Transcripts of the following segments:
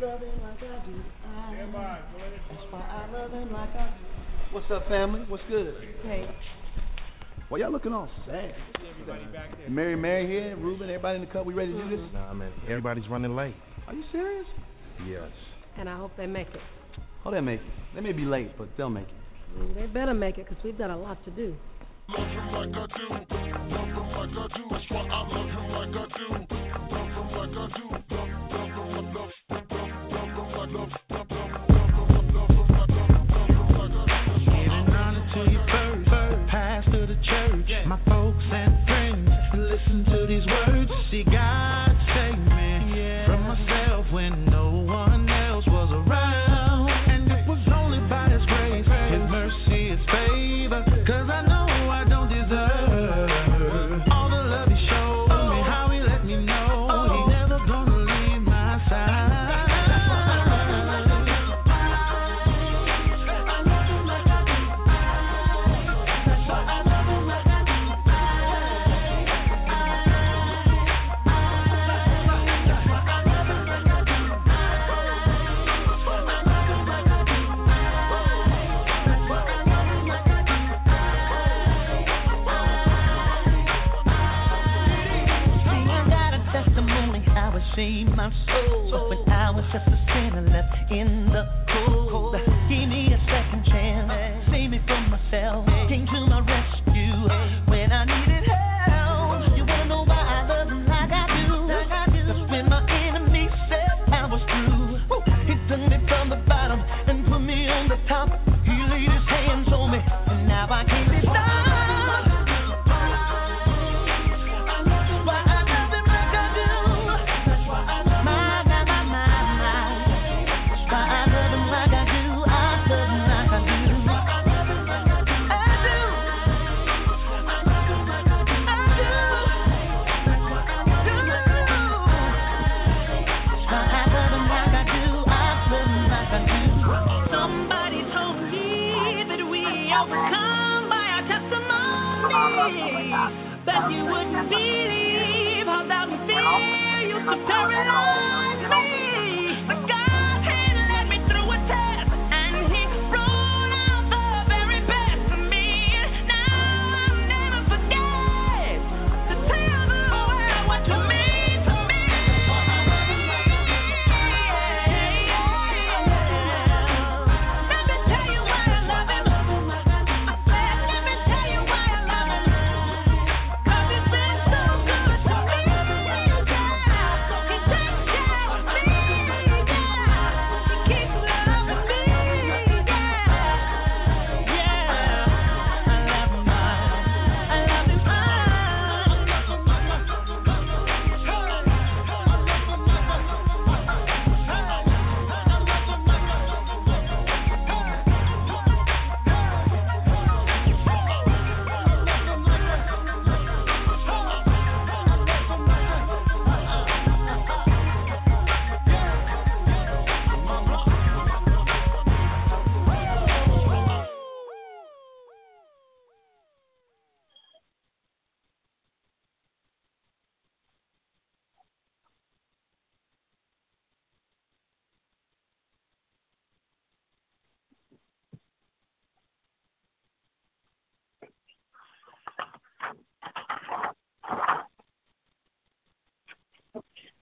love him like I do. I, that's why I love him like I do. What's up, family? What's good? Hey. Well, y'all looking all sad. Mary, Mary here, Ruben, everybody in the cup. We ready to do this? Nah, man, everybody's running late. Are you serious? Yes. And I hope they make it. Oh, they'll make it. They may be late, but they'll make it. Mm, They better make it because we've got a lot to do. Giving saved my soul. When I was just a sinner left in the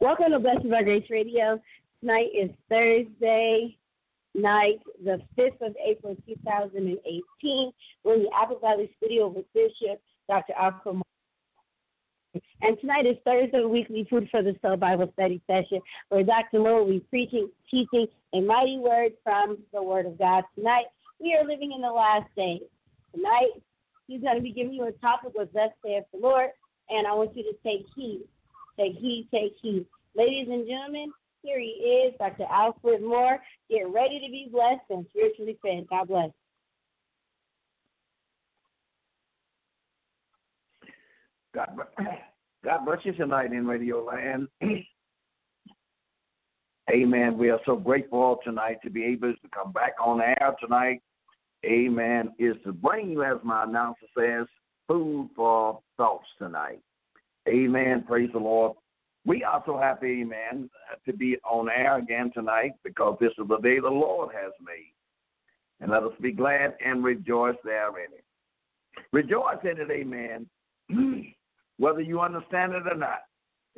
Welcome to Blessed by Grace Radio. Tonight is Thursday night, the 5th of April, 2018. We're in the Apple Valley studio with Bishop Dr. Alco. And tonight is Thursday weekly Food for the Soul Bible Study session where Dr. Moore will be preaching, teaching a mighty word from the Word of God. Tonight, we are living in the last days. Tonight, he's going to be giving you a topic with Thus saith the Lord, and I want you to take heed. Take heed, take heed. Ladies and gentlemen, here he is, Dr. Alfred Moore. Get ready to be blessed and spiritually fed. God bless. God, God bless you tonight in Radio Land. Amen. We are so grateful tonight to be able to come back on air tonight. Amen. Is to bring you, as my announcer says, food for thoughts tonight. Amen. Praise the Lord. We are so happy, amen, to be on air again tonight because this is the day the Lord has made. And let us be glad and rejoice therein. Rejoice in it, amen, whether you understand it or not.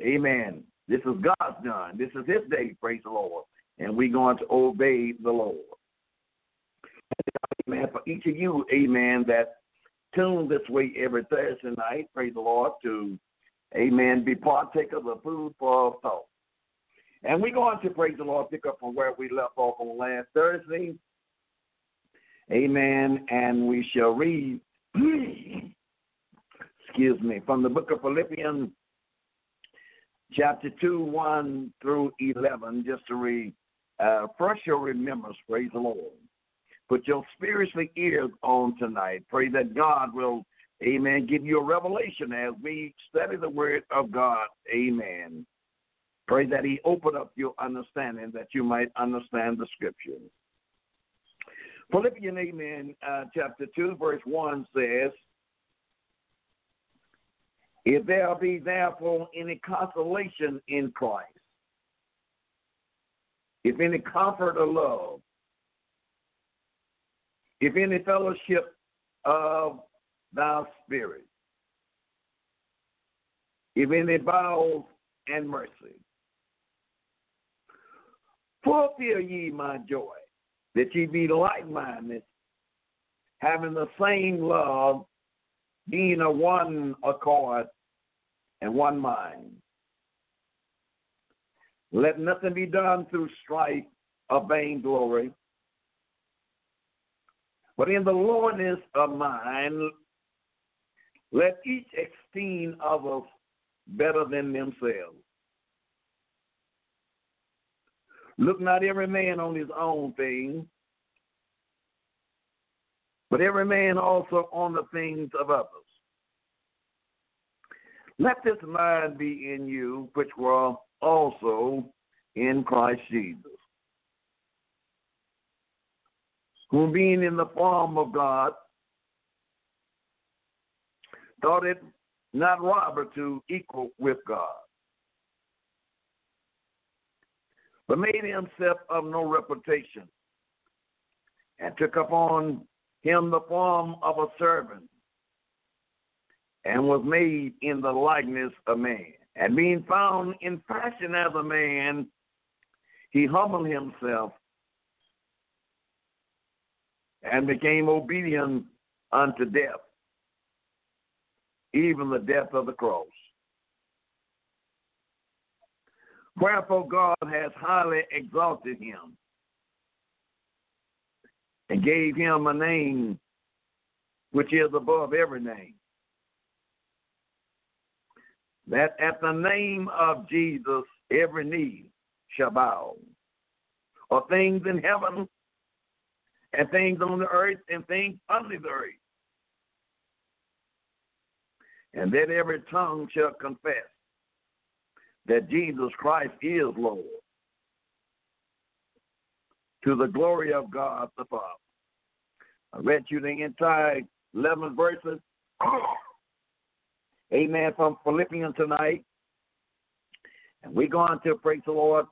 Amen. This is God's done. This is His day, praise the Lord. And we're going to obey the Lord. Amen. For each of you, amen, that tune this way every Thursday night, praise the Lord, to Amen. Be partakers of the food for thought. And we're going to praise the Lord, pick up from where we left off on last Thursday. Amen. And we shall read, excuse me, from the book of Philippians, chapter 2, 1 through 11, just to read. Uh, first, your remembrance, praise the Lord. Put your spiritual ears on tonight. Pray that God will Amen. Give you a revelation as we study the word of God. Amen. Pray that He open up your understanding that you might understand the scripture. Philippians, Amen, uh, chapter 2, verse 1 says, If there be therefore any consolation in Christ, if any comfort or love, if any fellowship of thou spirit. If any bowels and mercy. Fulfill ye my joy, that ye be like minded, having the same love, being of one accord and one mind. Let nothing be done through strife or vainglory, but in the lowliness of mind, let each esteem others better than themselves. Look not every man on his own thing, but every man also on the things of others. Let this mind be in you, which were also in Christ Jesus, who being in the form of God, thought it not robbery to equal with God, but made himself of no reputation, and took upon him the form of a servant, and was made in the likeness of man. And being found in fashion as a man, he humbled himself and became obedient unto death, even the death of the cross. Wherefore God has highly exalted him and gave him a name which is above every name. That at the name of Jesus every knee shall bow, or things in heaven, and things on the earth, and things under the earth and that every tongue shall confess that Jesus Christ is Lord to the glory of God the Father. I read you the entire 11 verses. Amen. From Philippians tonight. And we're going to praise the Lord,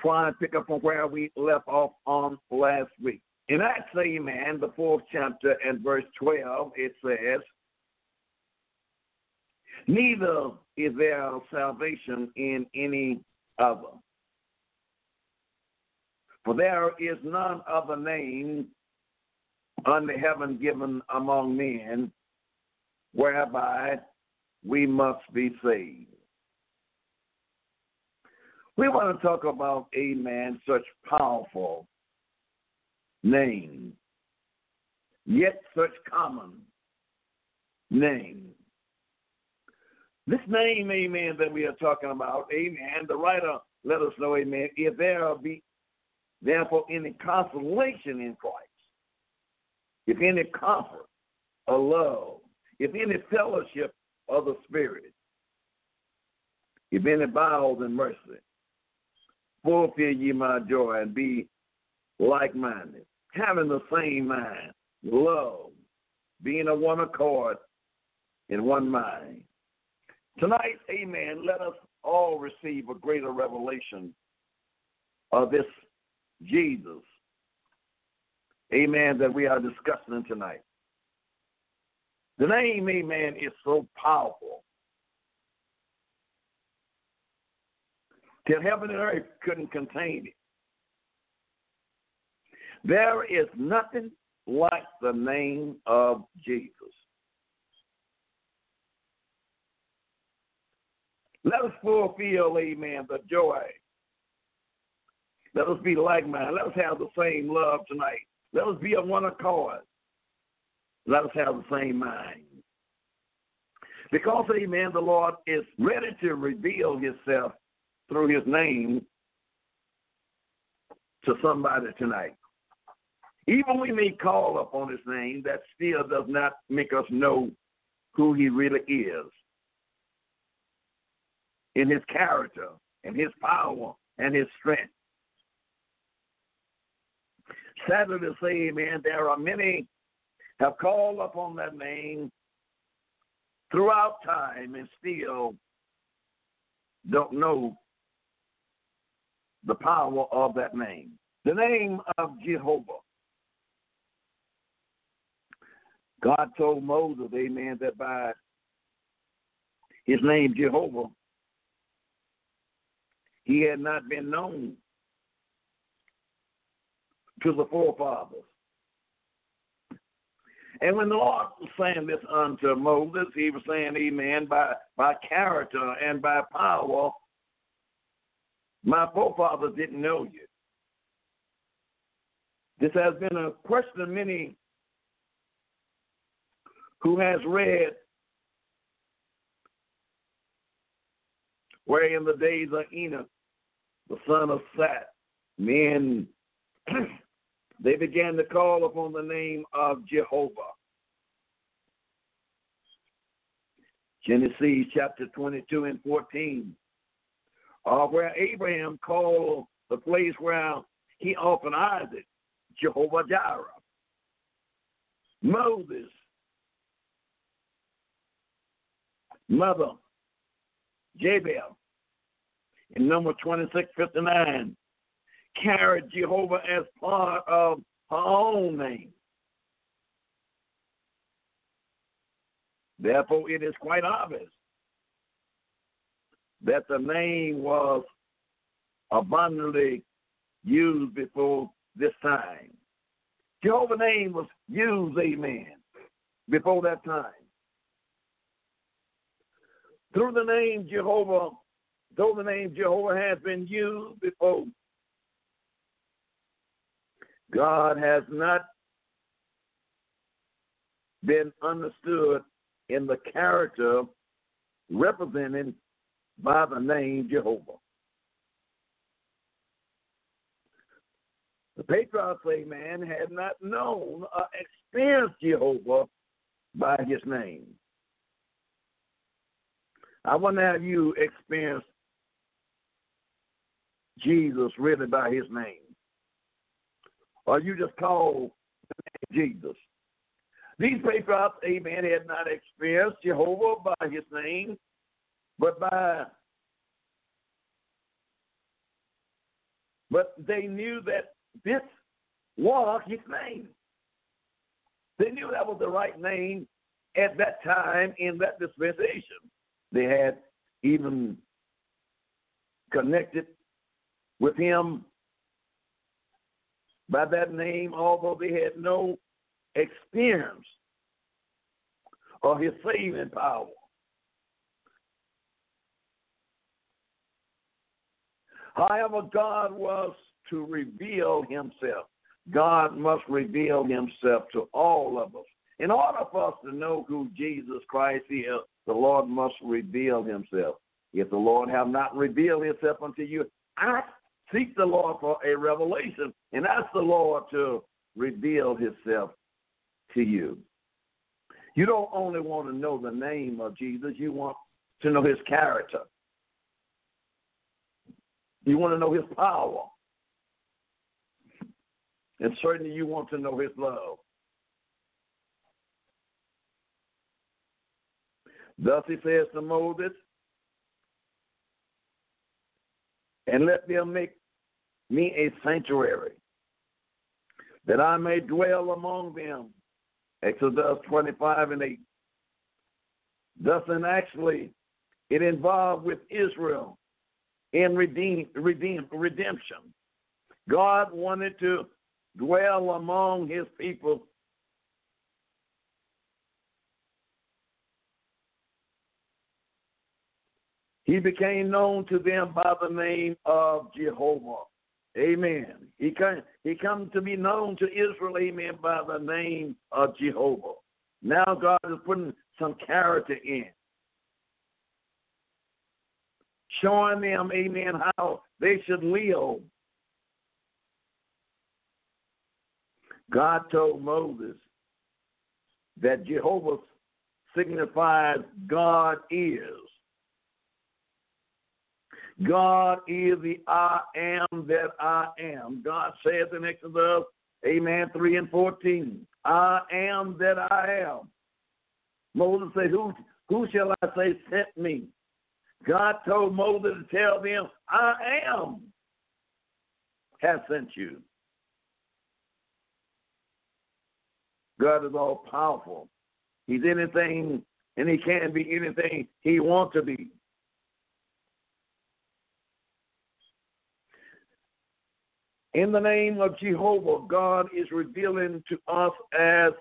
try and pick up from where we left off on last week. In Acts, amen, the fourth chapter and verse 12, it says, Neither is there salvation in any other. For there is none other name under heaven given among men whereby we must be saved. We want to talk about, amen, such powerful name, yet such common name. This name, amen, that we are talking about, amen, the writer let us know, amen, if there be therefore any consolation in Christ, if any comfort or love, if any fellowship of the Spirit, if any bowels and mercy, fulfill ye my joy and be like minded, having the same mind, love, being of one accord in one mind. Tonight, amen, let us all receive a greater revelation of this Jesus, amen, that we are discussing tonight. The name, amen, is so powerful till heaven and earth couldn't contain it. There is nothing like the name of Jesus. Let us fulfill, amen, the joy. Let us be like minded. Let us have the same love tonight. Let us be of one accord. Let us have the same mind. Because, amen, the Lord is ready to reveal himself through his name to somebody tonight. Even we may call upon his name, that still does not make us know who he really is in his character and his power and his strength. Sadly to say, man, there are many have called upon that name throughout time and still don't know the power of that name. The name of Jehovah. God told Moses, amen, that by his name Jehovah, he had not been known to the forefathers. And when the Lord was saying this unto Moses, he was saying, Amen, by, by character and by power, my forefathers didn't know you. This has been a question of many who has read where in the days of Enoch, the son of Seth, men they began to call upon the name of Jehovah. Genesis chapter 22 and 14, uh, where Abraham called the place where he offered Isaac, Jehovah Jireh. Moses mother, Jabel, in number 2659, carried Jehovah as part of her own name. Therefore, it is quite obvious that the name was abundantly used before this time. Jehovah's name was used, amen, before that time through the name Jehovah, though the name Jehovah has been used before, God has not been understood in the character represented by the name Jehovah. The patriarchs, man, had not known or experienced Jehovah by his name. I to have you experience Jesus really by his name. Or you just call Jesus. These patriarchs, amen, had not experienced Jehovah by his name, but by but they knew that this was his name. They knew that was the right name at that time in that dispensation. They had even connected with him by that name, although they had no experience of his saving power. However, God was to reveal himself. God must reveal himself to all of us. In order for us to know who Jesus Christ is, the Lord must reveal himself. If the Lord have not revealed himself unto you, ask, seek the Lord for a revelation and ask the Lord to reveal himself to you. You don't only want to know the name of Jesus, you want to know his character. You want to know his power. And certainly you want to know his love. Thus he says to Moses, and let them make me a sanctuary, that I may dwell among them. Exodus 25 and 8. Thus, and actually, it involved with Israel in redeem, redeem, redemption. God wanted to dwell among his people. He became known to them by the name of Jehovah. Amen. He come, he come to be known to Israel, amen, by the name of Jehovah. Now God is putting some character in. Showing them, amen, how they should live. God told Moses that Jehovah signifies God is. God is the I am that I am. God says in Exodus, Amen, 3 and 14, I am that I am. Moses said, Who, who shall I say sent me? God told Moses to tell them, I am has sent you. God is all powerful. He's anything and he can be anything he wants to be. In the name of Jehovah, God is revealing to us as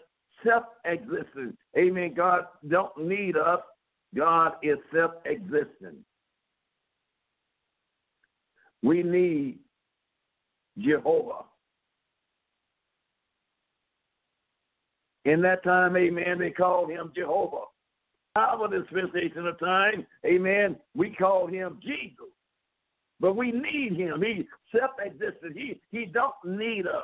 self-existent. Amen. God don't need us. God is self-existent. We need Jehovah. In that time, amen, they called him Jehovah. Our dispensation of time, amen, we call him Jesus. But we need him. He's self-existent. He he don't need us.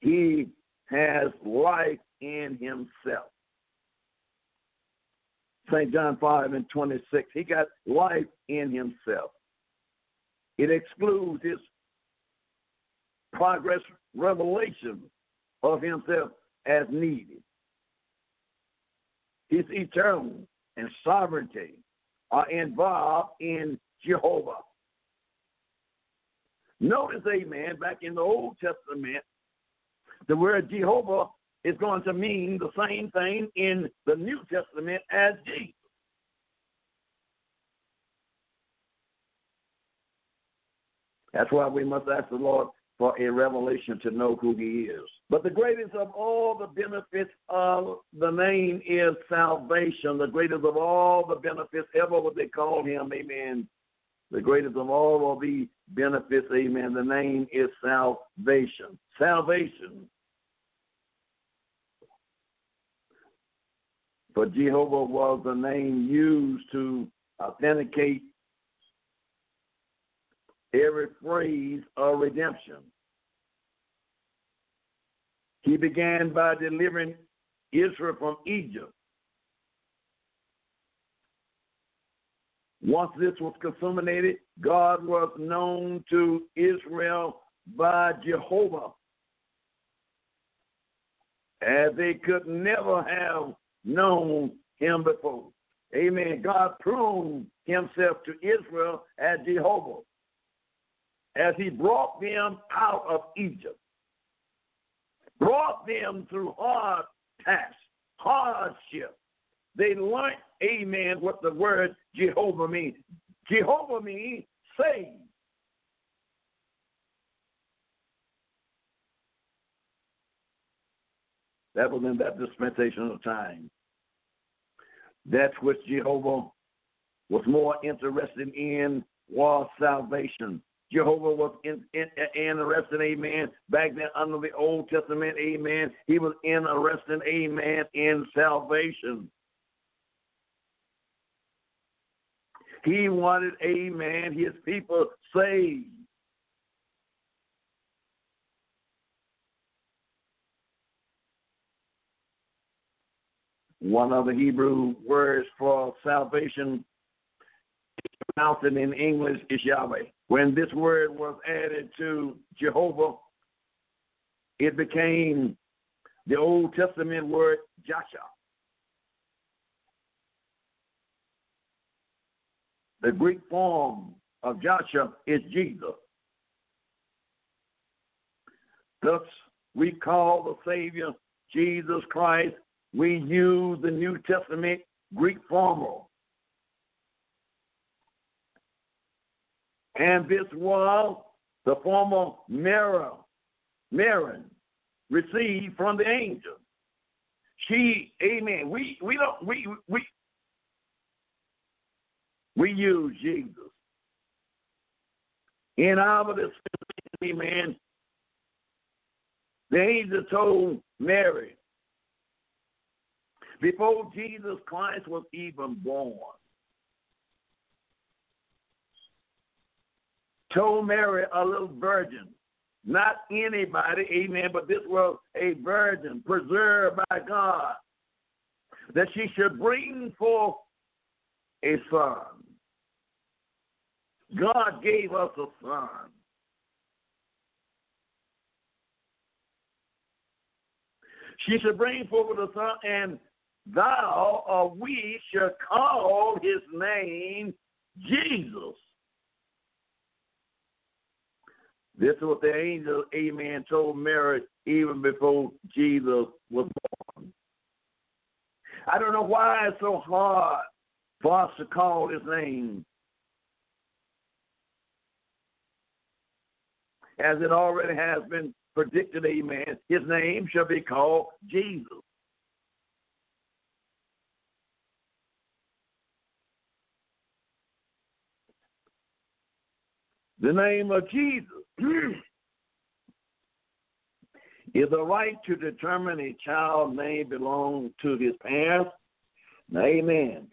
He has life in himself. St. John 5 and 26. He got life in himself. It excludes his progress revelation of himself as needed. His eternal and sovereignty are involved in Jehovah. Notice, amen, back in the Old Testament, the word Jehovah is going to mean the same thing in the New Testament as Jesus. That's why we must ask the Lord for a revelation to know who he is. But the greatest of all the benefits of the name is salvation. The greatest of all the benefits ever what they call him, amen. The greatest of all of the benefits, amen. The name is salvation. Salvation. For Jehovah was the name used to authenticate every phrase of redemption. He began by delivering Israel from Egypt. Once this was consummated, God was known to Israel by Jehovah, as they could never have known him before. Amen. God proved himself to Israel as Jehovah as he brought them out of Egypt, brought them through hard tasks, hardship. They learned, amen, what the word Jehovah means. Jehovah means save. That was in that dispensation of time. That's what Jehovah was more interested in was salvation. Jehovah was in, in, interested, amen, back then under the Old Testament, amen. He was interested, amen, in salvation. He wanted, amen, his people saved. One of the Hebrew words for salvation pronounced in English is Yahweh. When this word was added to Jehovah, it became the Old Testament word Joshua. The Greek form of Joshua is Jesus. Thus, we call the Savior Jesus Christ. We use the New Testament Greek formal. And this was the former mirror, Marin, received from the angel. She, amen. We we don't we we we use Jesus. In our dispensation, amen. The angel told Mary before Jesus Christ was even born. Told Mary, a little virgin, not anybody, amen, but this was a virgin preserved by God, that she should bring forth a son. God gave us a son. She should bring forth a son, and thou or we shall call his name Jesus. This is what the angel, amen, told Mary even before Jesus was born. I don't know why it's so hard for us to call his name. As it already has been predicted, amen, his name shall be called Jesus. The name of Jesus is the right to determine a child name belong to his parents. Amen.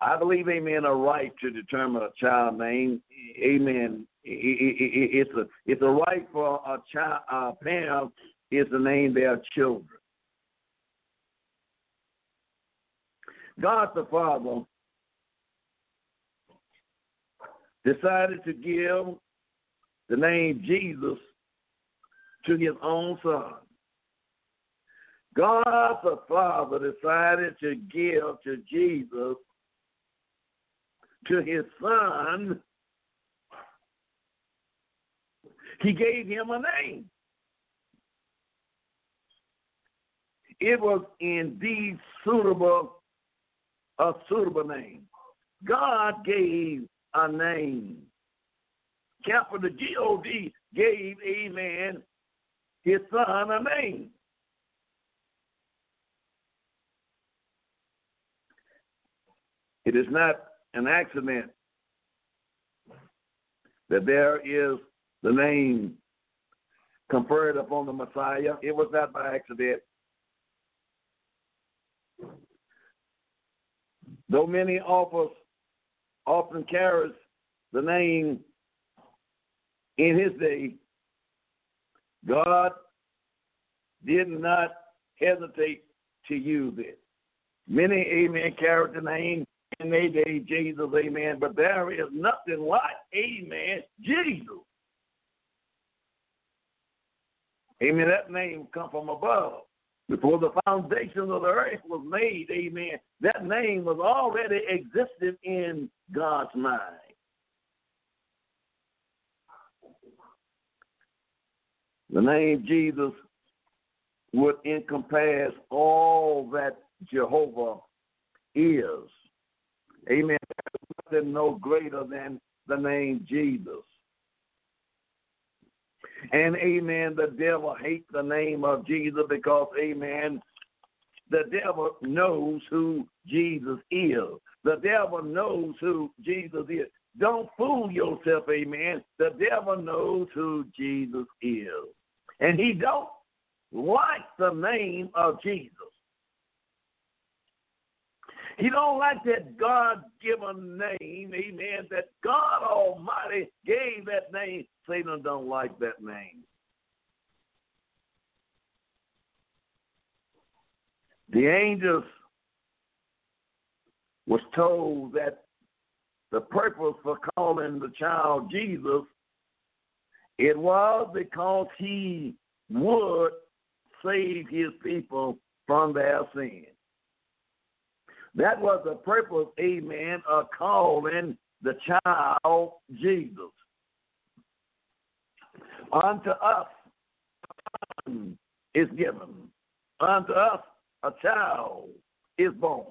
I believe, amen, a right to determine a child name. Amen. It's a it's a right for a child a parent is to name their children. God the Father decided to give the name Jesus to his own son. God the Father decided to give to Jesus, to his son, he gave him a name. It was indeed suitable, a suitable name. God gave a name. Capital G O D gave, amen, his son a name. It is not an accident that there is the name conferred upon the Messiah. It was not by accident. Though many offers often carries the name in his day, God did not hesitate to use it. Many, amen, carried the name in their day, Jesus, amen, but there is nothing like, amen, Jesus. Amen. That name come from above. Before the foundation of the earth was made, amen, that name was already existed in God's mind. The name Jesus would encompass all that Jehovah is. Amen. There's nothing no greater than the name Jesus. And amen, the devil hates the name of Jesus because, amen, the devil knows who Jesus is. The devil knows who Jesus is. Don't fool yourself, amen. The devil knows who Jesus is. And he don't like the name of Jesus. He don't like that God-given name, amen, that God Almighty gave that name. Satan don't like that name. The angels was told that the purpose for calling the child Jesus, it was because he would save his people from their sin. That was the purpose, amen, of calling the child Jesus. Unto us is given, unto us a child is born.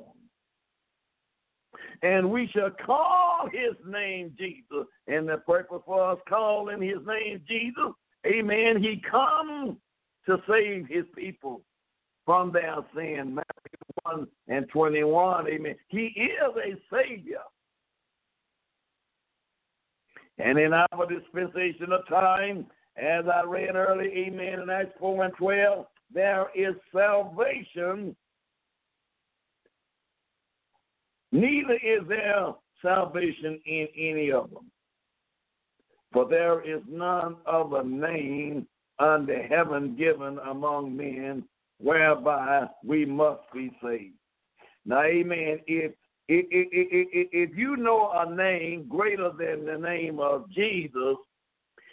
And we shall call his name Jesus. And the purpose for us calling his name Jesus, amen, he comes to save his people from their sin. Matthew 1 and 21, amen. He is a Savior. And in our dispensation of time, as I read earlier, amen, in Acts 4 and 12, there is salvation. Neither is there salvation in any of them. For there is none other name under heaven given among men whereby we must be saved. Now, amen. If if, if, if you know a name greater than the name of Jesus,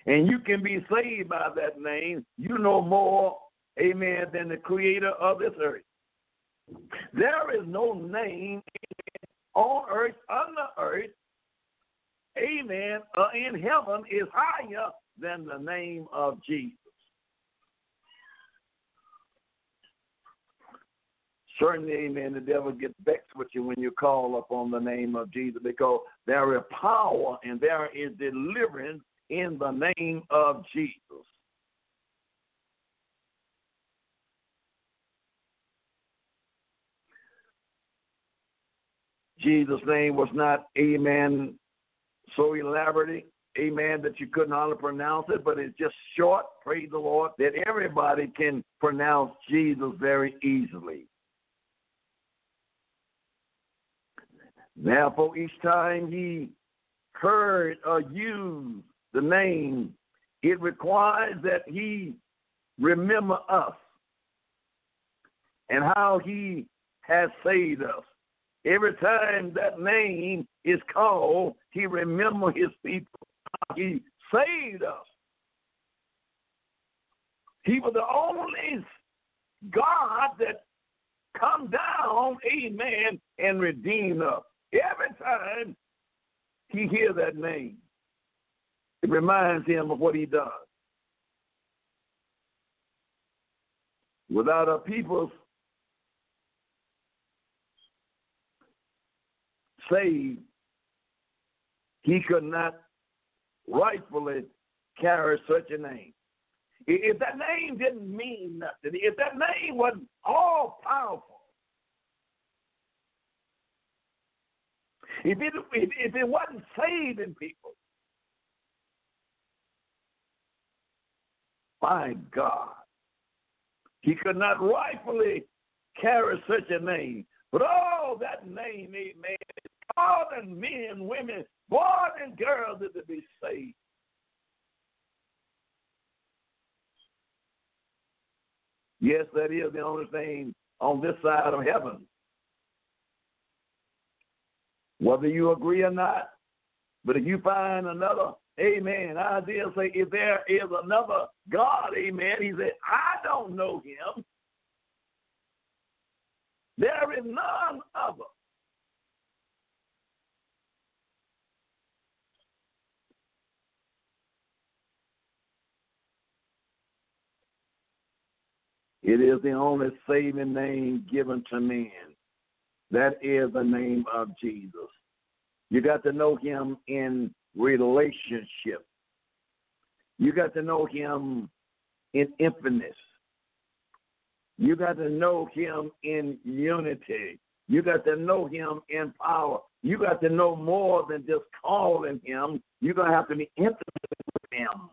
and you can be saved by that name, you know more, amen, than the creator of this earth. There is no name on earth, under earth, amen, uh, in heaven is higher than the name of Jesus. Certainly, amen, the devil gets vexed with you when you call upon the name of Jesus because there is power and there is deliverance in the name of Jesus. Jesus' name was not, amen, so elaborate, amen, that you couldn't hardly pronounce it, but it's just short, praise the Lord, that everybody can pronounce Jesus very easily. Therefore, each time he heard or used the name, it requires that he remember us and how he has saved us. Every time that name is called, he remember his people. He saved us. He was the only God that come down, amen, and redeem us. Every time he hear that name, it reminds him of what he does. Without a people's saved, he could not rightfully carry such a name. If that name didn't mean nothing, if that name wasn't all powerful, if it, if it wasn't saving people, my God, he could not rightfully carry such a name. But oh, that name, amen, is calling men, women, boys and girls is to be saved. Yes, that is the only thing on this side of heaven. Whether you agree or not, but if you find another, amen, Isaiah say, if there is another God, amen, he said, I don't know him. There is none other. It is the only saving name given to man. That is the name of Jesus. You got to know him in relationship. You got to know him in infiniteness. You got to know him in unity. You got to know him in power. You got to know more than just calling him. You're going to have to be intimate with him.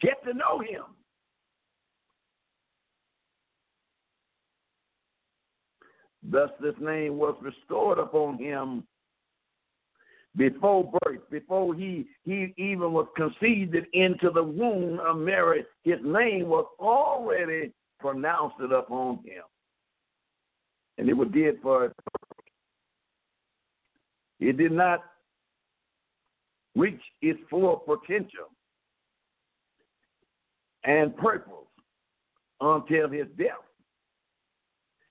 Get to know him. Thus, this name was restored upon him before birth, before he, he even was conceived into the womb of Mary. His name was already pronounced upon him. And it was did for it did not reach its full potential and purpose until his death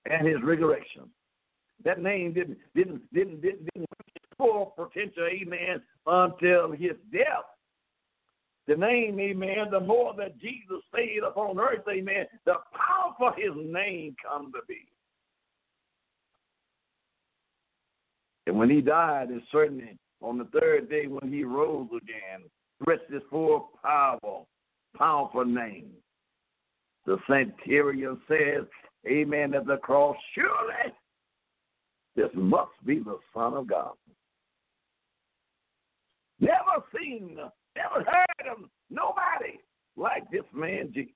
and his resurrection. That name didn't didn't didn't didn't, didn't full potential, amen, until his death. The name, amen, the more that Jesus stayed upon earth, amen, the power for his name come to be. And when he died, it's certainly on the third day when he rose again, rest his full powerful, powerful name. The centurion says, Amen, at the cross, surely this must be the Son of God. Never seen, never heard of nobody like this man Jesus.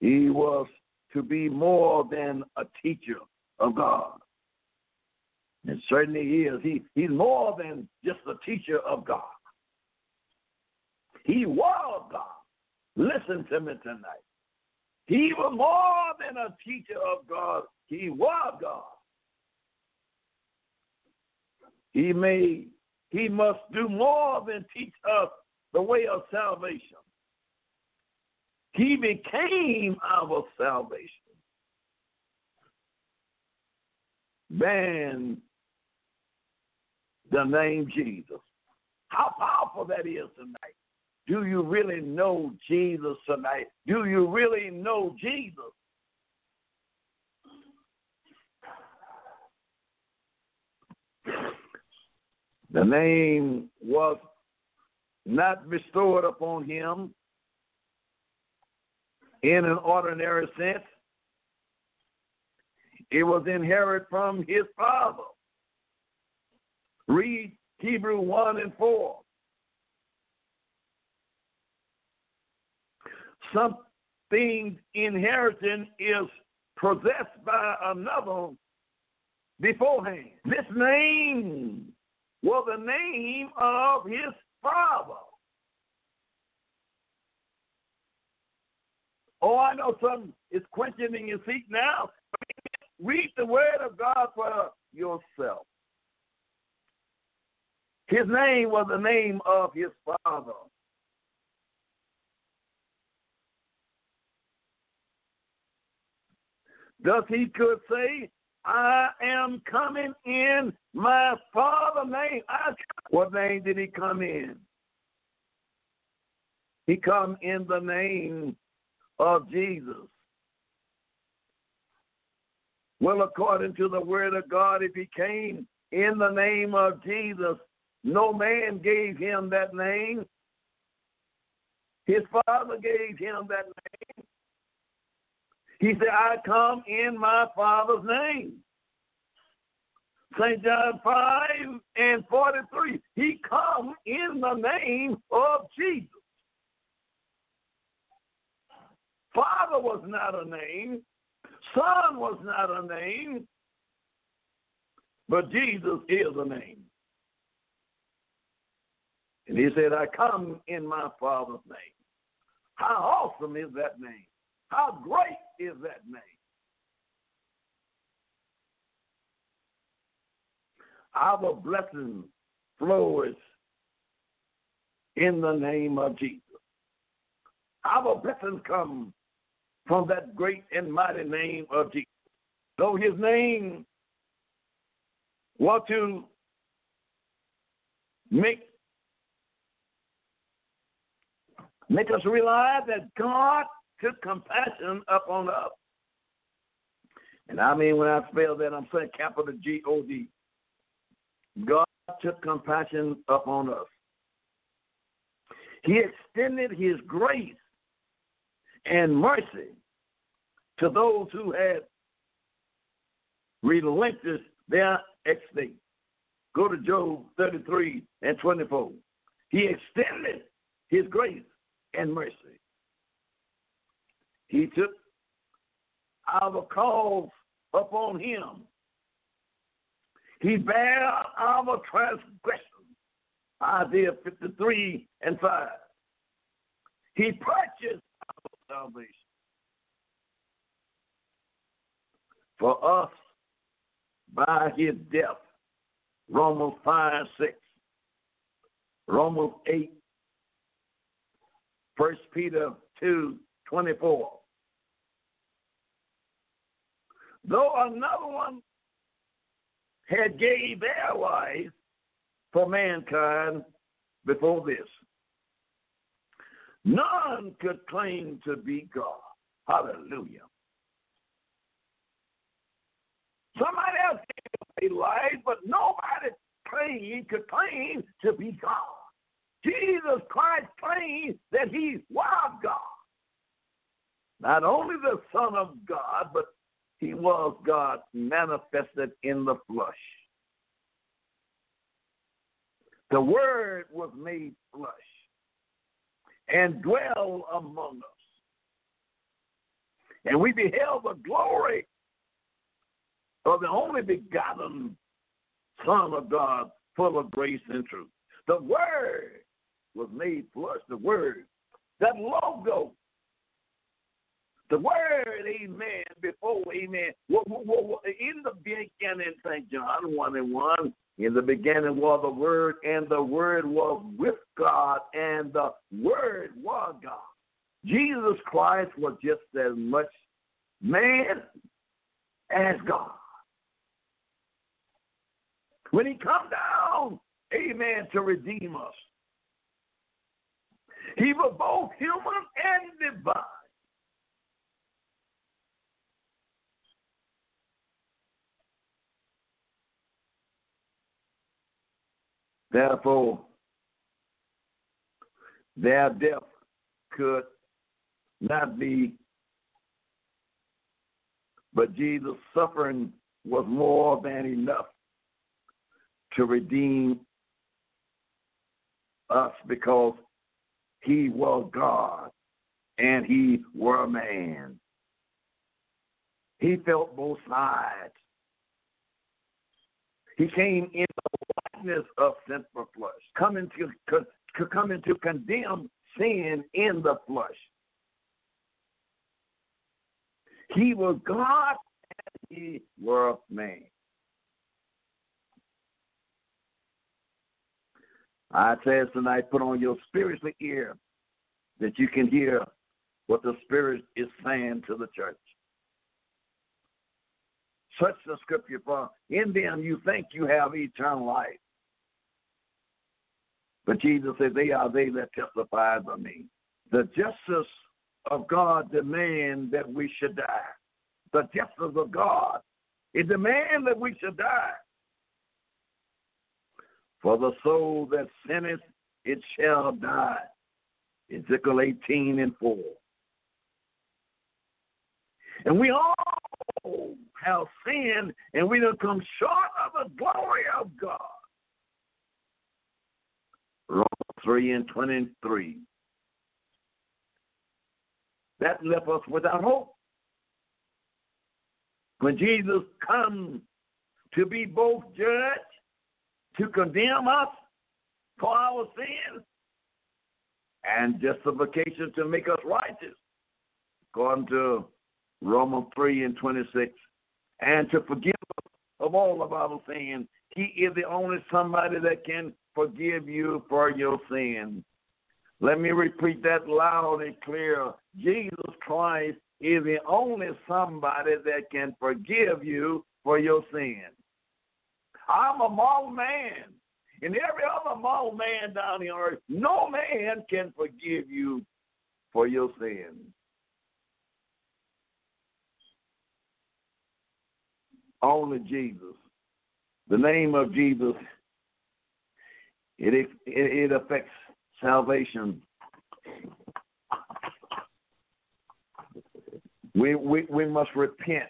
He was to be more than a teacher of God. And certainly he is. He, he's more than just a teacher of God. He was God. Listen to me tonight. He was more than a teacher of God. He was God. He made, he must do more than teach us the way of salvation. He became our salvation. Man, the name Jesus. How powerful that is tonight. Do you really know Jesus tonight? Do you really know Jesus? The name was not bestowed upon him in an ordinary sense. It was inherited from his father. Read Hebrew 1 and 4. Something inherited is possessed by another beforehand. This name was the name of his father. Oh, I know some is questioning in your seat now. Read the word of God for yourself. His name was the name of his father. Thus he could say, I am coming in my father's name. I, what name did he come in? He come in the name of Jesus. Well, according to the word of God, if he came in the name of Jesus, no man gave him that name. His father gave him that name. He said, I come in my father's name. St. John 5 and 43. He come in the name of Jesus. Father was not a name. Son was not a name. But Jesus is a name. And he said, I come in my Father's name. How awesome is that name? How great is that name? Our blessing flows in the name of Jesus. Our blessings come from that great and mighty name of Jesus. Though his name want to make make us realize that God took compassion upon us. And I mean when I spell that I'm saying capital G O D. God took compassion upon us. He extended his grace and mercy to those who had relinquished their estate. Go to Job 33 and 24. He extended his grace and mercy. He took our cause upon him. He bare our transgressions. Isaiah 53 and 5. He purchased our salvation for us by his death. Romans 5 6. Romans 8. 1 Peter 2 24. Though another one had gave their life for mankind before this. None could claim to be God. Hallelujah. Somebody else gave a life, but nobody claimed could claim to be God. Jesus Christ claimed that he was God. Not only the Son of God, but he was God manifested in the flesh. The Word was made flesh and dwell among us. And we beheld the glory of the only begotten Son of God, full of grace and truth. The Word was made flesh. The Word, that logo, the Word, amen, before, amen. In the beginning, St. John 1 and 1, in the beginning was the Word, and the Word was with God, and the Word was God. Jesus Christ was just as much man as God. When he come down, amen, to redeem us, he was both human and divine. Therefore, their death could not be, but Jesus' suffering was more than enough to redeem us because he was God and he were a man. He felt both sides. He came in of sinful flesh, coming to, to coming to condemn sin in the flesh. He was God and he was man. I says tonight, put on your spiritual ear that you can hear what the Spirit is saying to the church. Such the scripture, for in them you think you have eternal life. But Jesus said, They are they that testify of me. The justice of God demands that we should die. The justice of God it demands that we should die. For the soul that sinneth, it shall die. Ezekiel 18 and 4. And we all have sinned and we have come short of the glory of God. Romans 3 and 23. That left us without hope. When Jesus comes to be both judge, to condemn us for our sins, and justification to make us righteous, according to Romans 3 and 26, and to forgive us of all of our sins. He is the only somebody that can forgive you for your sins. Let me repeat that loud and clear. Jesus Christ is the only somebody that can forgive you for your sins. I'm a mortal man. And every other mortal man down the earth, no man can forgive you for your sins. Only Jesus. The name of Jesus, it, it, it affects salvation. We, we, we must repent.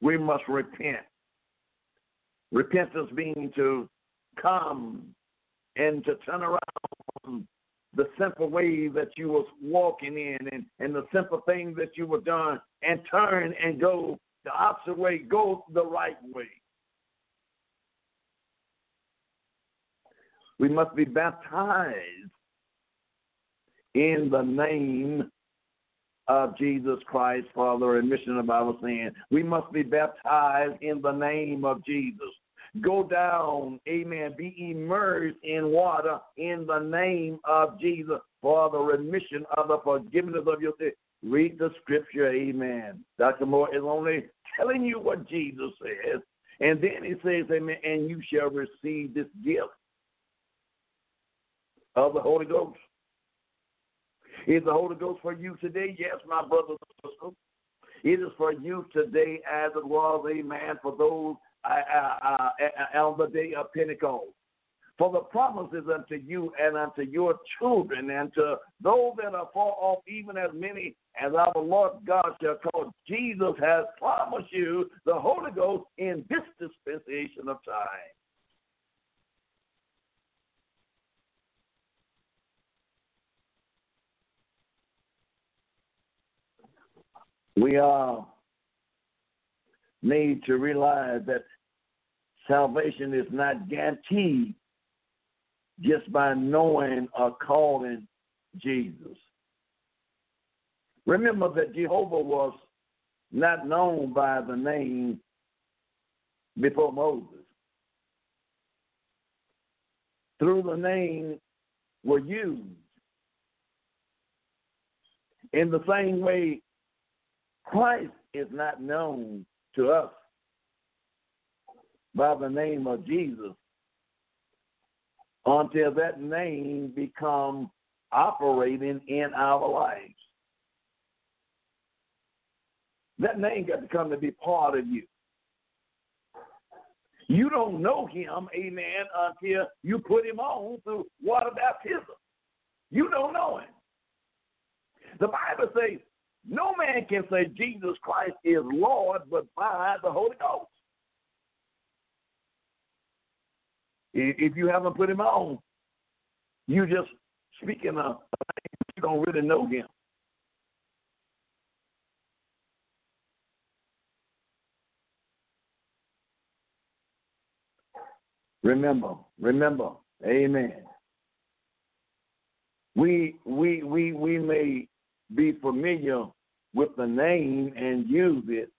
We must repent. Repentance being to come and to turn around the simple way that you was walking in and, and the simple things that you were done and turn and go the opposite way, go the right way. We must be baptized in the name of Jesus Christ, Father, remission of our sin. We must be baptized in the name of Jesus. Go down, amen, be immersed in water in the name of Jesus for the remission of the forgiveness of your sins. Read the scripture, amen. Dr. Moore is only telling you what Jesus says. And then he says, amen, and you shall receive this gift of the Holy Ghost. Is the Holy Ghost for you today? Yes, my brothers and sisters. It is for you today as it was, amen, for those uh, uh, uh, on the day of Pentecost. For the promises unto you and unto your children and to those that are far off, even as many as our Lord God shall call. Jesus has promised you the Holy Ghost in this dispensation of time. We are made to realize that salvation is not guaranteed just by knowing or calling Jesus. Remember that Jehovah was not known by the name before Moses. Through the name were used. In the same way, Christ is not known to us by the name of Jesus until that name becomes operating in our lives. That name got to come to be part of you. You don't know him, amen, until you put him on through water baptism. You don't know him. The Bible says no man can say Jesus Christ is Lord but by the Holy Ghost. If you haven't put him on, you just speaking of you don't really know him. Remember, remember, amen. We we we we may be familiar with the name and use it.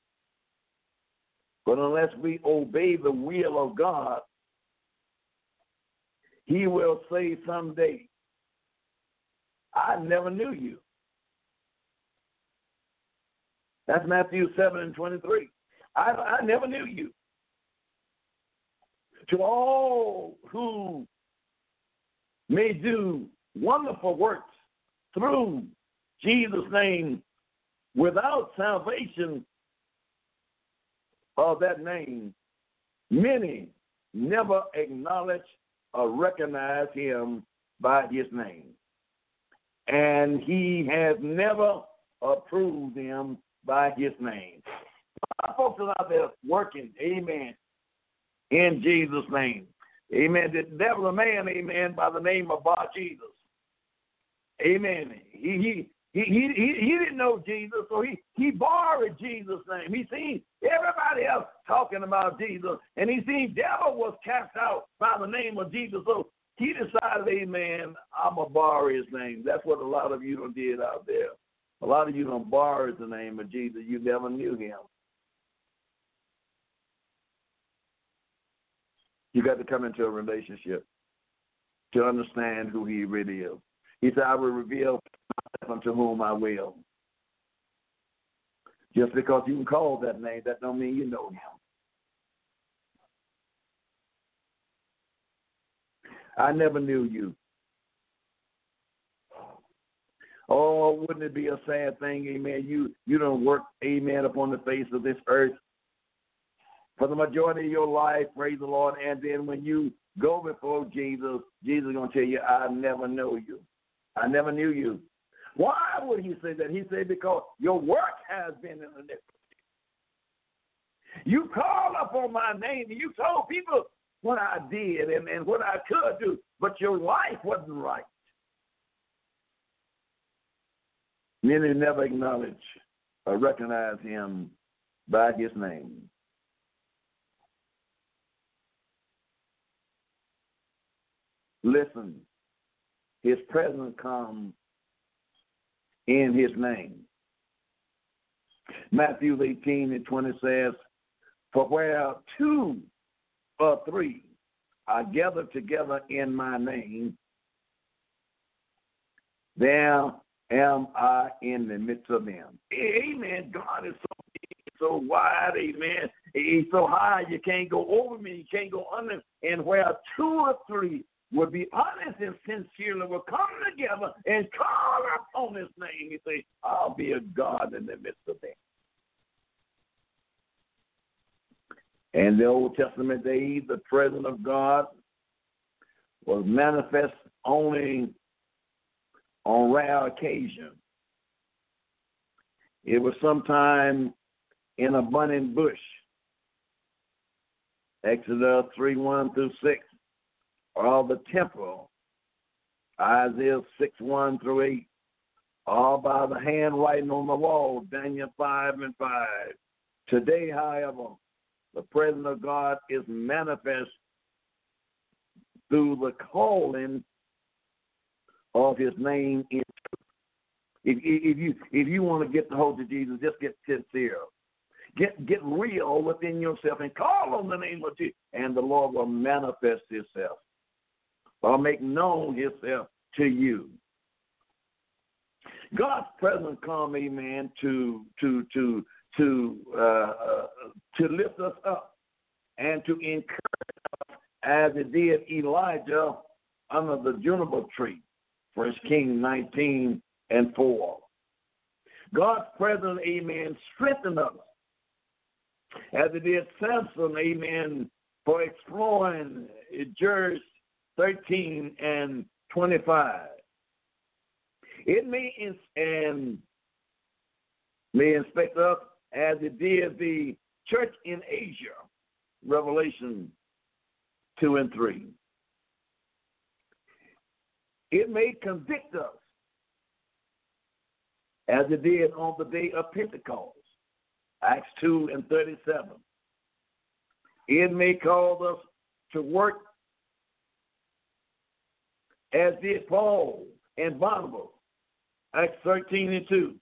But unless we obey the will of God, He will say someday, I never knew you. That's Matthew 7 and 23. I, I never knew you. To all who may do wonderful works through Jesus' name, without salvation of that name, many never acknowledge or recognize him by his name. And he has never approved them by his name. Our folks are out there working, amen, in Jesus' name. Amen. There was a man, amen, by the name of Bar Jesus. Amen. He, he he, he, he, didn't know Jesus, so he, he borrowed Jesus' name. He seen everybody else talking about Jesus, and he seen devil was cast out by the name of Jesus. So he decided, amen, I'm going to borrow his name. That's what a lot of you don't did out there. A lot of you don't borrow the name of Jesus. You never knew him. You got to come into a relationship to understand who he really is. He said, I will reveal unto whom I will. Just because you can call that name, that don't mean you know him. I never knew you. Oh, wouldn't it be a sad thing, amen? You you don't work, amen, upon the face of this earth for the majority of your life, praise the Lord, and then when you go before Jesus, Jesus is gonna tell you, I never know you. I never knew you. Why would he say that? He said, because your work has been in iniquity. You called upon my name and you told people what I did and, and what I could do, but your life wasn't right. Many never acknowledge or recognize him by his name. Listen, his presence comes in his name. Matthew 18 and 20 says, For where two or three are gathered together in my name, there am I in the midst of them. Amen. God is so big, so wide, amen. He's so high you can't go over me, you can't go under. And where two or three will be honest and sincerely will come together and call upon his name. He say, I'll be a God in the midst of them. In the Old Testament days, the presence of God was manifest only on rare occasion. It was sometime in a burning bush. Exodus 3 1 through 6. Or the temple. Isaiah 6 1 through 8. All by the handwriting on the wall. Daniel 5 and 5. Today, however, the presence of God is manifest through the calling of his name in. If, if you if you want to get the hold of Jesus, just get sincere. Get get real within yourself and call on the name of Jesus, and the Lord will manifest Himself or make known Himself to you. God's presence come, Amen, to to to to uh, to lift us up and to encourage us as it did Elijah under the juniper tree. First King 19 and 4. God's presence, amen, strengthen us as it did Samson, amen, for exploring Judges 13 and 25. It may and may inspect us as it did the church in Asia, Revelation 2 and 3. It may convict us as it did on the day of Pentecost, Acts 2 and 37. It may cause us to work as did Paul and Barnabas, Acts 13 and 2.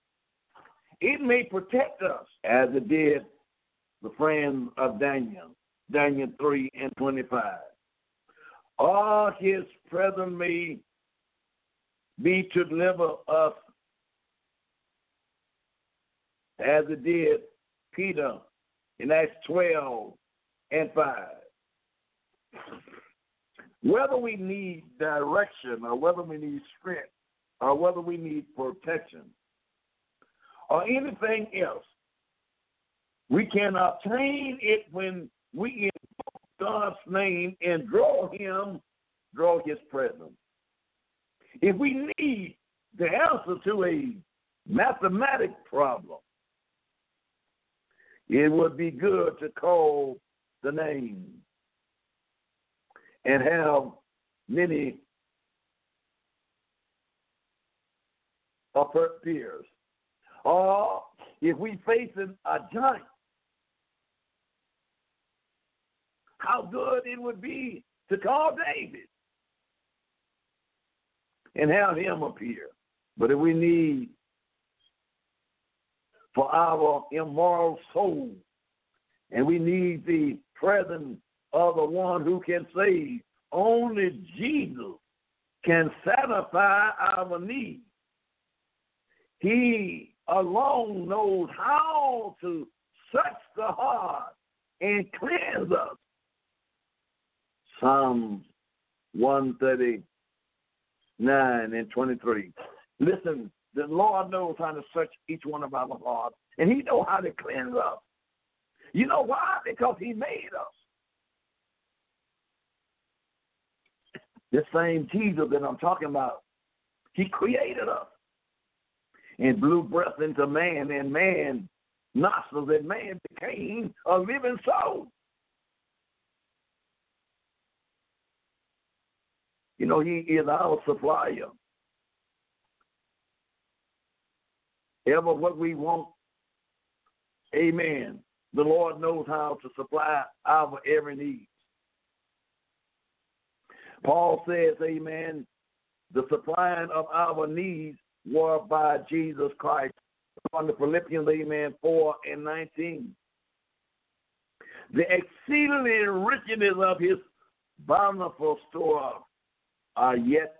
It may protect us as it did the friends of Daniel, Daniel 3 and 25. All his presence may be to deliver us as it did Peter in Acts 12 and 5. Whether we need direction or whether we need strength or whether we need protection or anything else, we can obtain it when we invoke God's name and draw Him, draw His presence. If we need the answer to a mathematic problem, it would be good to call the name and have many upper peers. Or uh, if we facing a giant, how good it would be to call David and have him appear. But if we need for our immoral soul, and we need the presence of the one who can save, only Jesus can satisfy our needs. He alone knows how to search the heart and cleanse us. Psalms 139 and 23. Listen, the Lord knows how to search each one of our hearts, and He knows how to cleanse us. You know why? Because He made us. This same Jesus that I'm talking about, He created us and blew breath into man, and man nostrils, and man became a living soul. You know, He is our supplier. Ever what we want, amen. The Lord knows how to supply our every need. Paul says, amen, the supplying of our needs were by Jesus Christ. On the Philippians, amen, 4 and 19. The exceedingly richness of his bountiful store are yet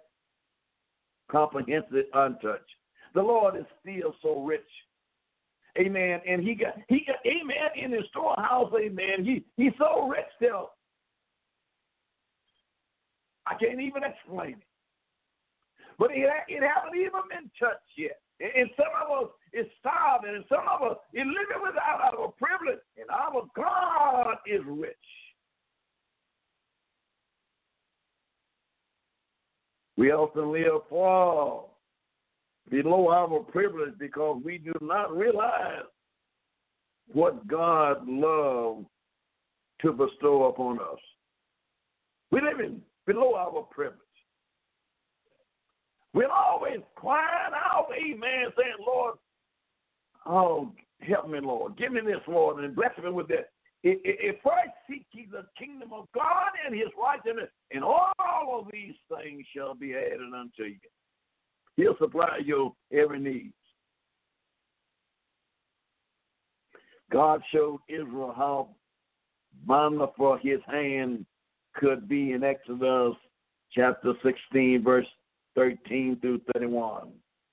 comprehensive untouched. The Lord is still so rich. Amen. And he got he got amen in his storehouse, amen. He he's so rich still. I can't even explain it. But it, it hasn't even been touched yet. And some of us is starving, and some of us is living without our privilege, and our God is rich. We often live far below our privilege because we do not realize what God loves to bestow upon us. We live in below our privilege. We're always crying out, amen, saying, Lord, oh, help me, Lord. Give me this, Lord, and bless me with that. If I seek ye the kingdom of God and his righteousness, and all of these things shall be added unto you. He'll supply your every need. God showed Israel how bountiful his hand could be in Exodus chapter 16, verse 13 through 31.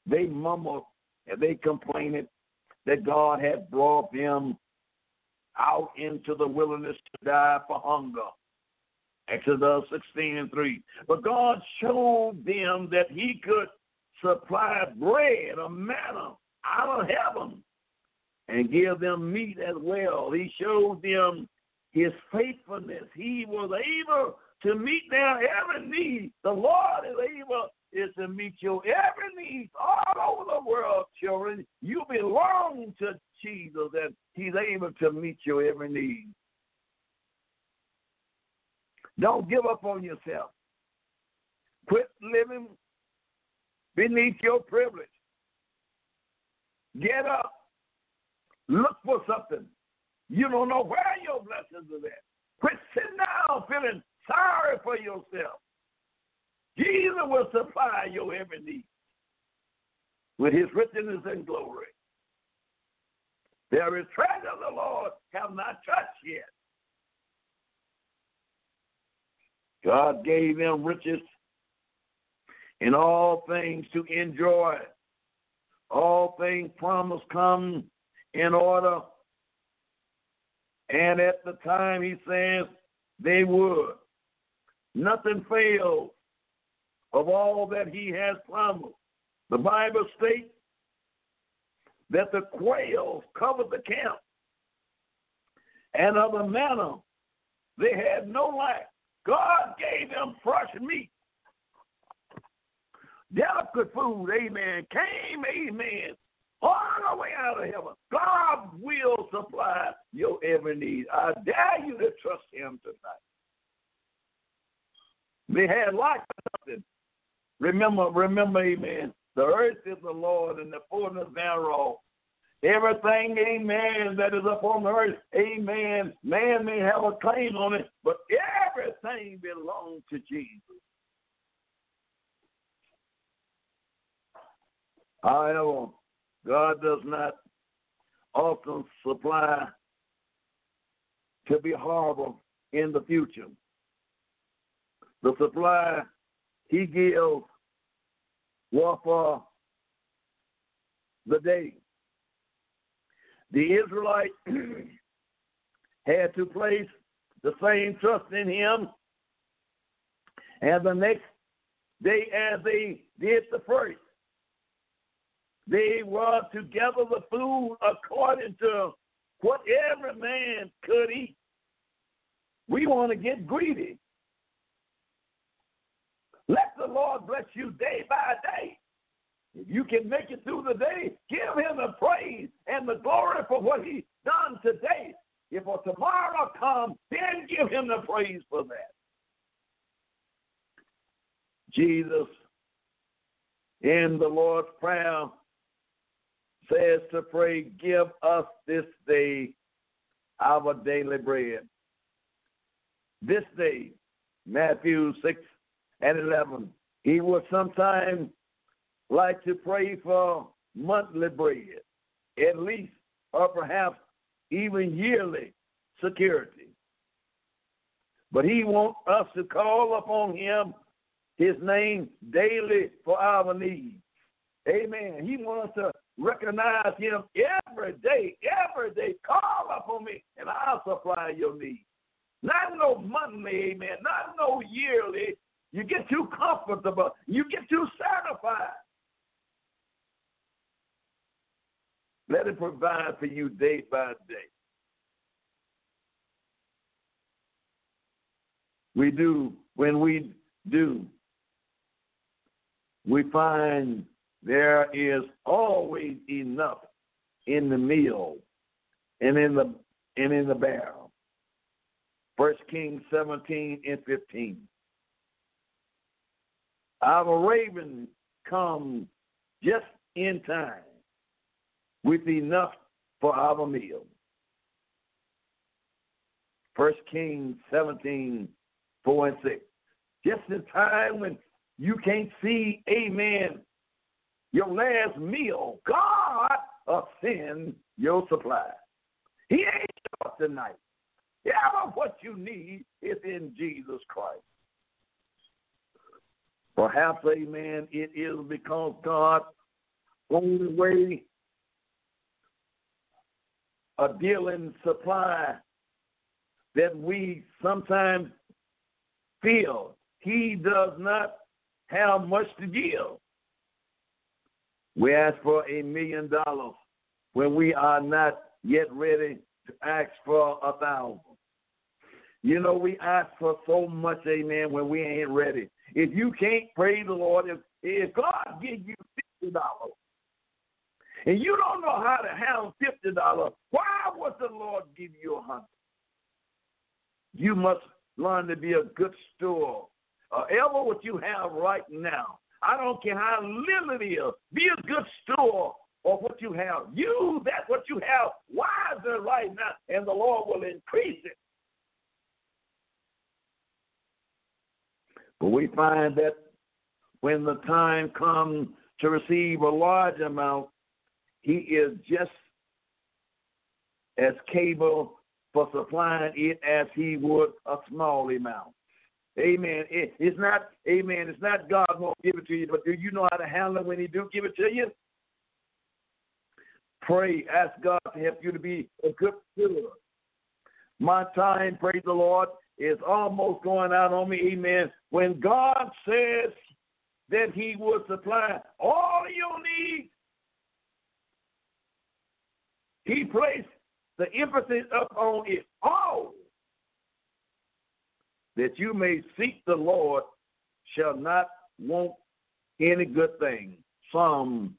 They mumbled and they complained that God had brought them out into the wilderness to die for hunger. Exodus 16 and 3. But God showed them that He could supply bread or manna out of heaven and give them meat as well. He showed them His faithfulness. He was able to meet their every need. The Lord is able is to meet your every need all over the world, children. You belong to Jesus, and He's able to meet your every need. Don't give up on yourself. Quit living beneath your privilege. Get up. Look for something. You don't know where your blessings are at. Quit sitting down feeling sorry for yourself. Jesus will supply your every need with his richness and glory. There is treasure the Lord have not touched yet. God gave them riches in all things to enjoy. All things promised come in order. And at the time he says they would. Nothing fails of all that he has promised. The Bible states that the quails covered the camp, and of the manna they had no lack. God gave them fresh meat. Delicate food, amen, came, amen, all the way out of heaven. God will supply your every need. I dare you to trust him tonight. They had of something. Remember, remember, amen. The earth is the Lord and the fullness thereof. Everything, amen, that is upon the earth, amen. Man may have a claim on it, but everything belongs to Jesus. I However, God does not often supply to be horrible in the future. The supply he gives was for the day. The Israelites had to place the same trust in him, and the next day, as they did the first, they were to gather the food according to what every man could eat. We want to get greedy. Let the Lord bless you day by day. If you can make it through the day, give him the praise and the glory for what he's done today. If for tomorrow comes, then give him the praise for that. Jesus, in the Lord's Prayer, says to pray, Give us this day our daily bread. This day, Matthew 6 and 11. He would sometimes like to pray for monthly bread, at least, or perhaps even yearly, security. But he wants us to call upon him, his name, daily for our needs. Amen. He wants us to recognize him every day, every day. Call upon me, and I'll supply your needs. Not no monthly, amen. Not no yearly. You get too comfortable. You get too satisfied. Let it provide for you day by day. We do, when we do, we find there is always enough in the meal and in the and in the barrel. First Kings 17 and 15. Our raven comes just in time with enough for our meal. First Kings 17, 4 and 6. Just in time when you can't see, amen, your last meal, God will send your supply. He ain't short tonight. Yeah, what you need is in Jesus Christ. Perhaps, amen, it is because God only way a dealing supply that we sometimes feel he does not have much to give. We ask for a million dollars when we are not yet ready to ask for a thousand. You know, we ask for so much, amen, when we ain't ready. If you can't praise the Lord, if, if God gives you fifty dollars and you don't know how to handle fifty dollars, why would the Lord give you a hundred? You must learn to be a good steward. Uh, ever what you have right now, I don't care how little it is, be a good steward of what you have. Use that what you have wisely right now, and the Lord will increase it. But we find that when the time comes to receive a large amount, he is just as capable for supplying it as he would a small amount. Amen. It, it's not, amen, it's not God won't give it to you, but do you know how to handle it when he do give it to you? Pray, ask God to help you to be a good steward. My time, praise the Lord, is almost going out on me, amen. When God says that he will supply all your needs, he placed the emphasis upon it all that you may seek the Lord shall not want any good thing. Psalm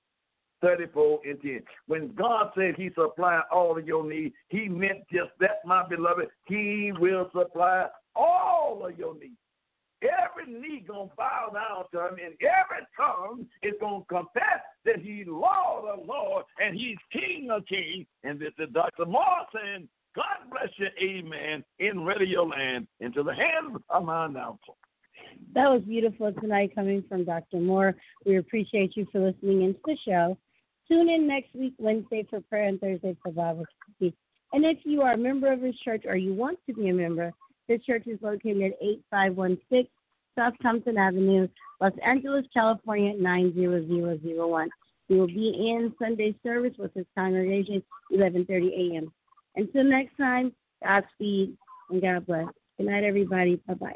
34 and 10. When God said he supply all of your needs, he meant just that, my beloved. He will supply all of your needs. Every knee gonna bow down to him, and every tongue is gonna confess that he's Lord of Lords and he's King of Kings. And this is Dr. Moore God bless you, amen, in Radio Land, into the hands of my announcer. That was beautiful tonight coming from Dr. Moore. We appreciate you for listening into the show. Tune in next week, Wednesday for prayer and Thursday for Bible study. And if you are a member of this church or you want to be a member, this church is located at 8516 South Compton Avenue, Los Angeles, California, 90001. We will be in Sunday service with this congregation, 11:30 a.m. Until next time, Godspeed and God bless. Good night, everybody. Bye bye.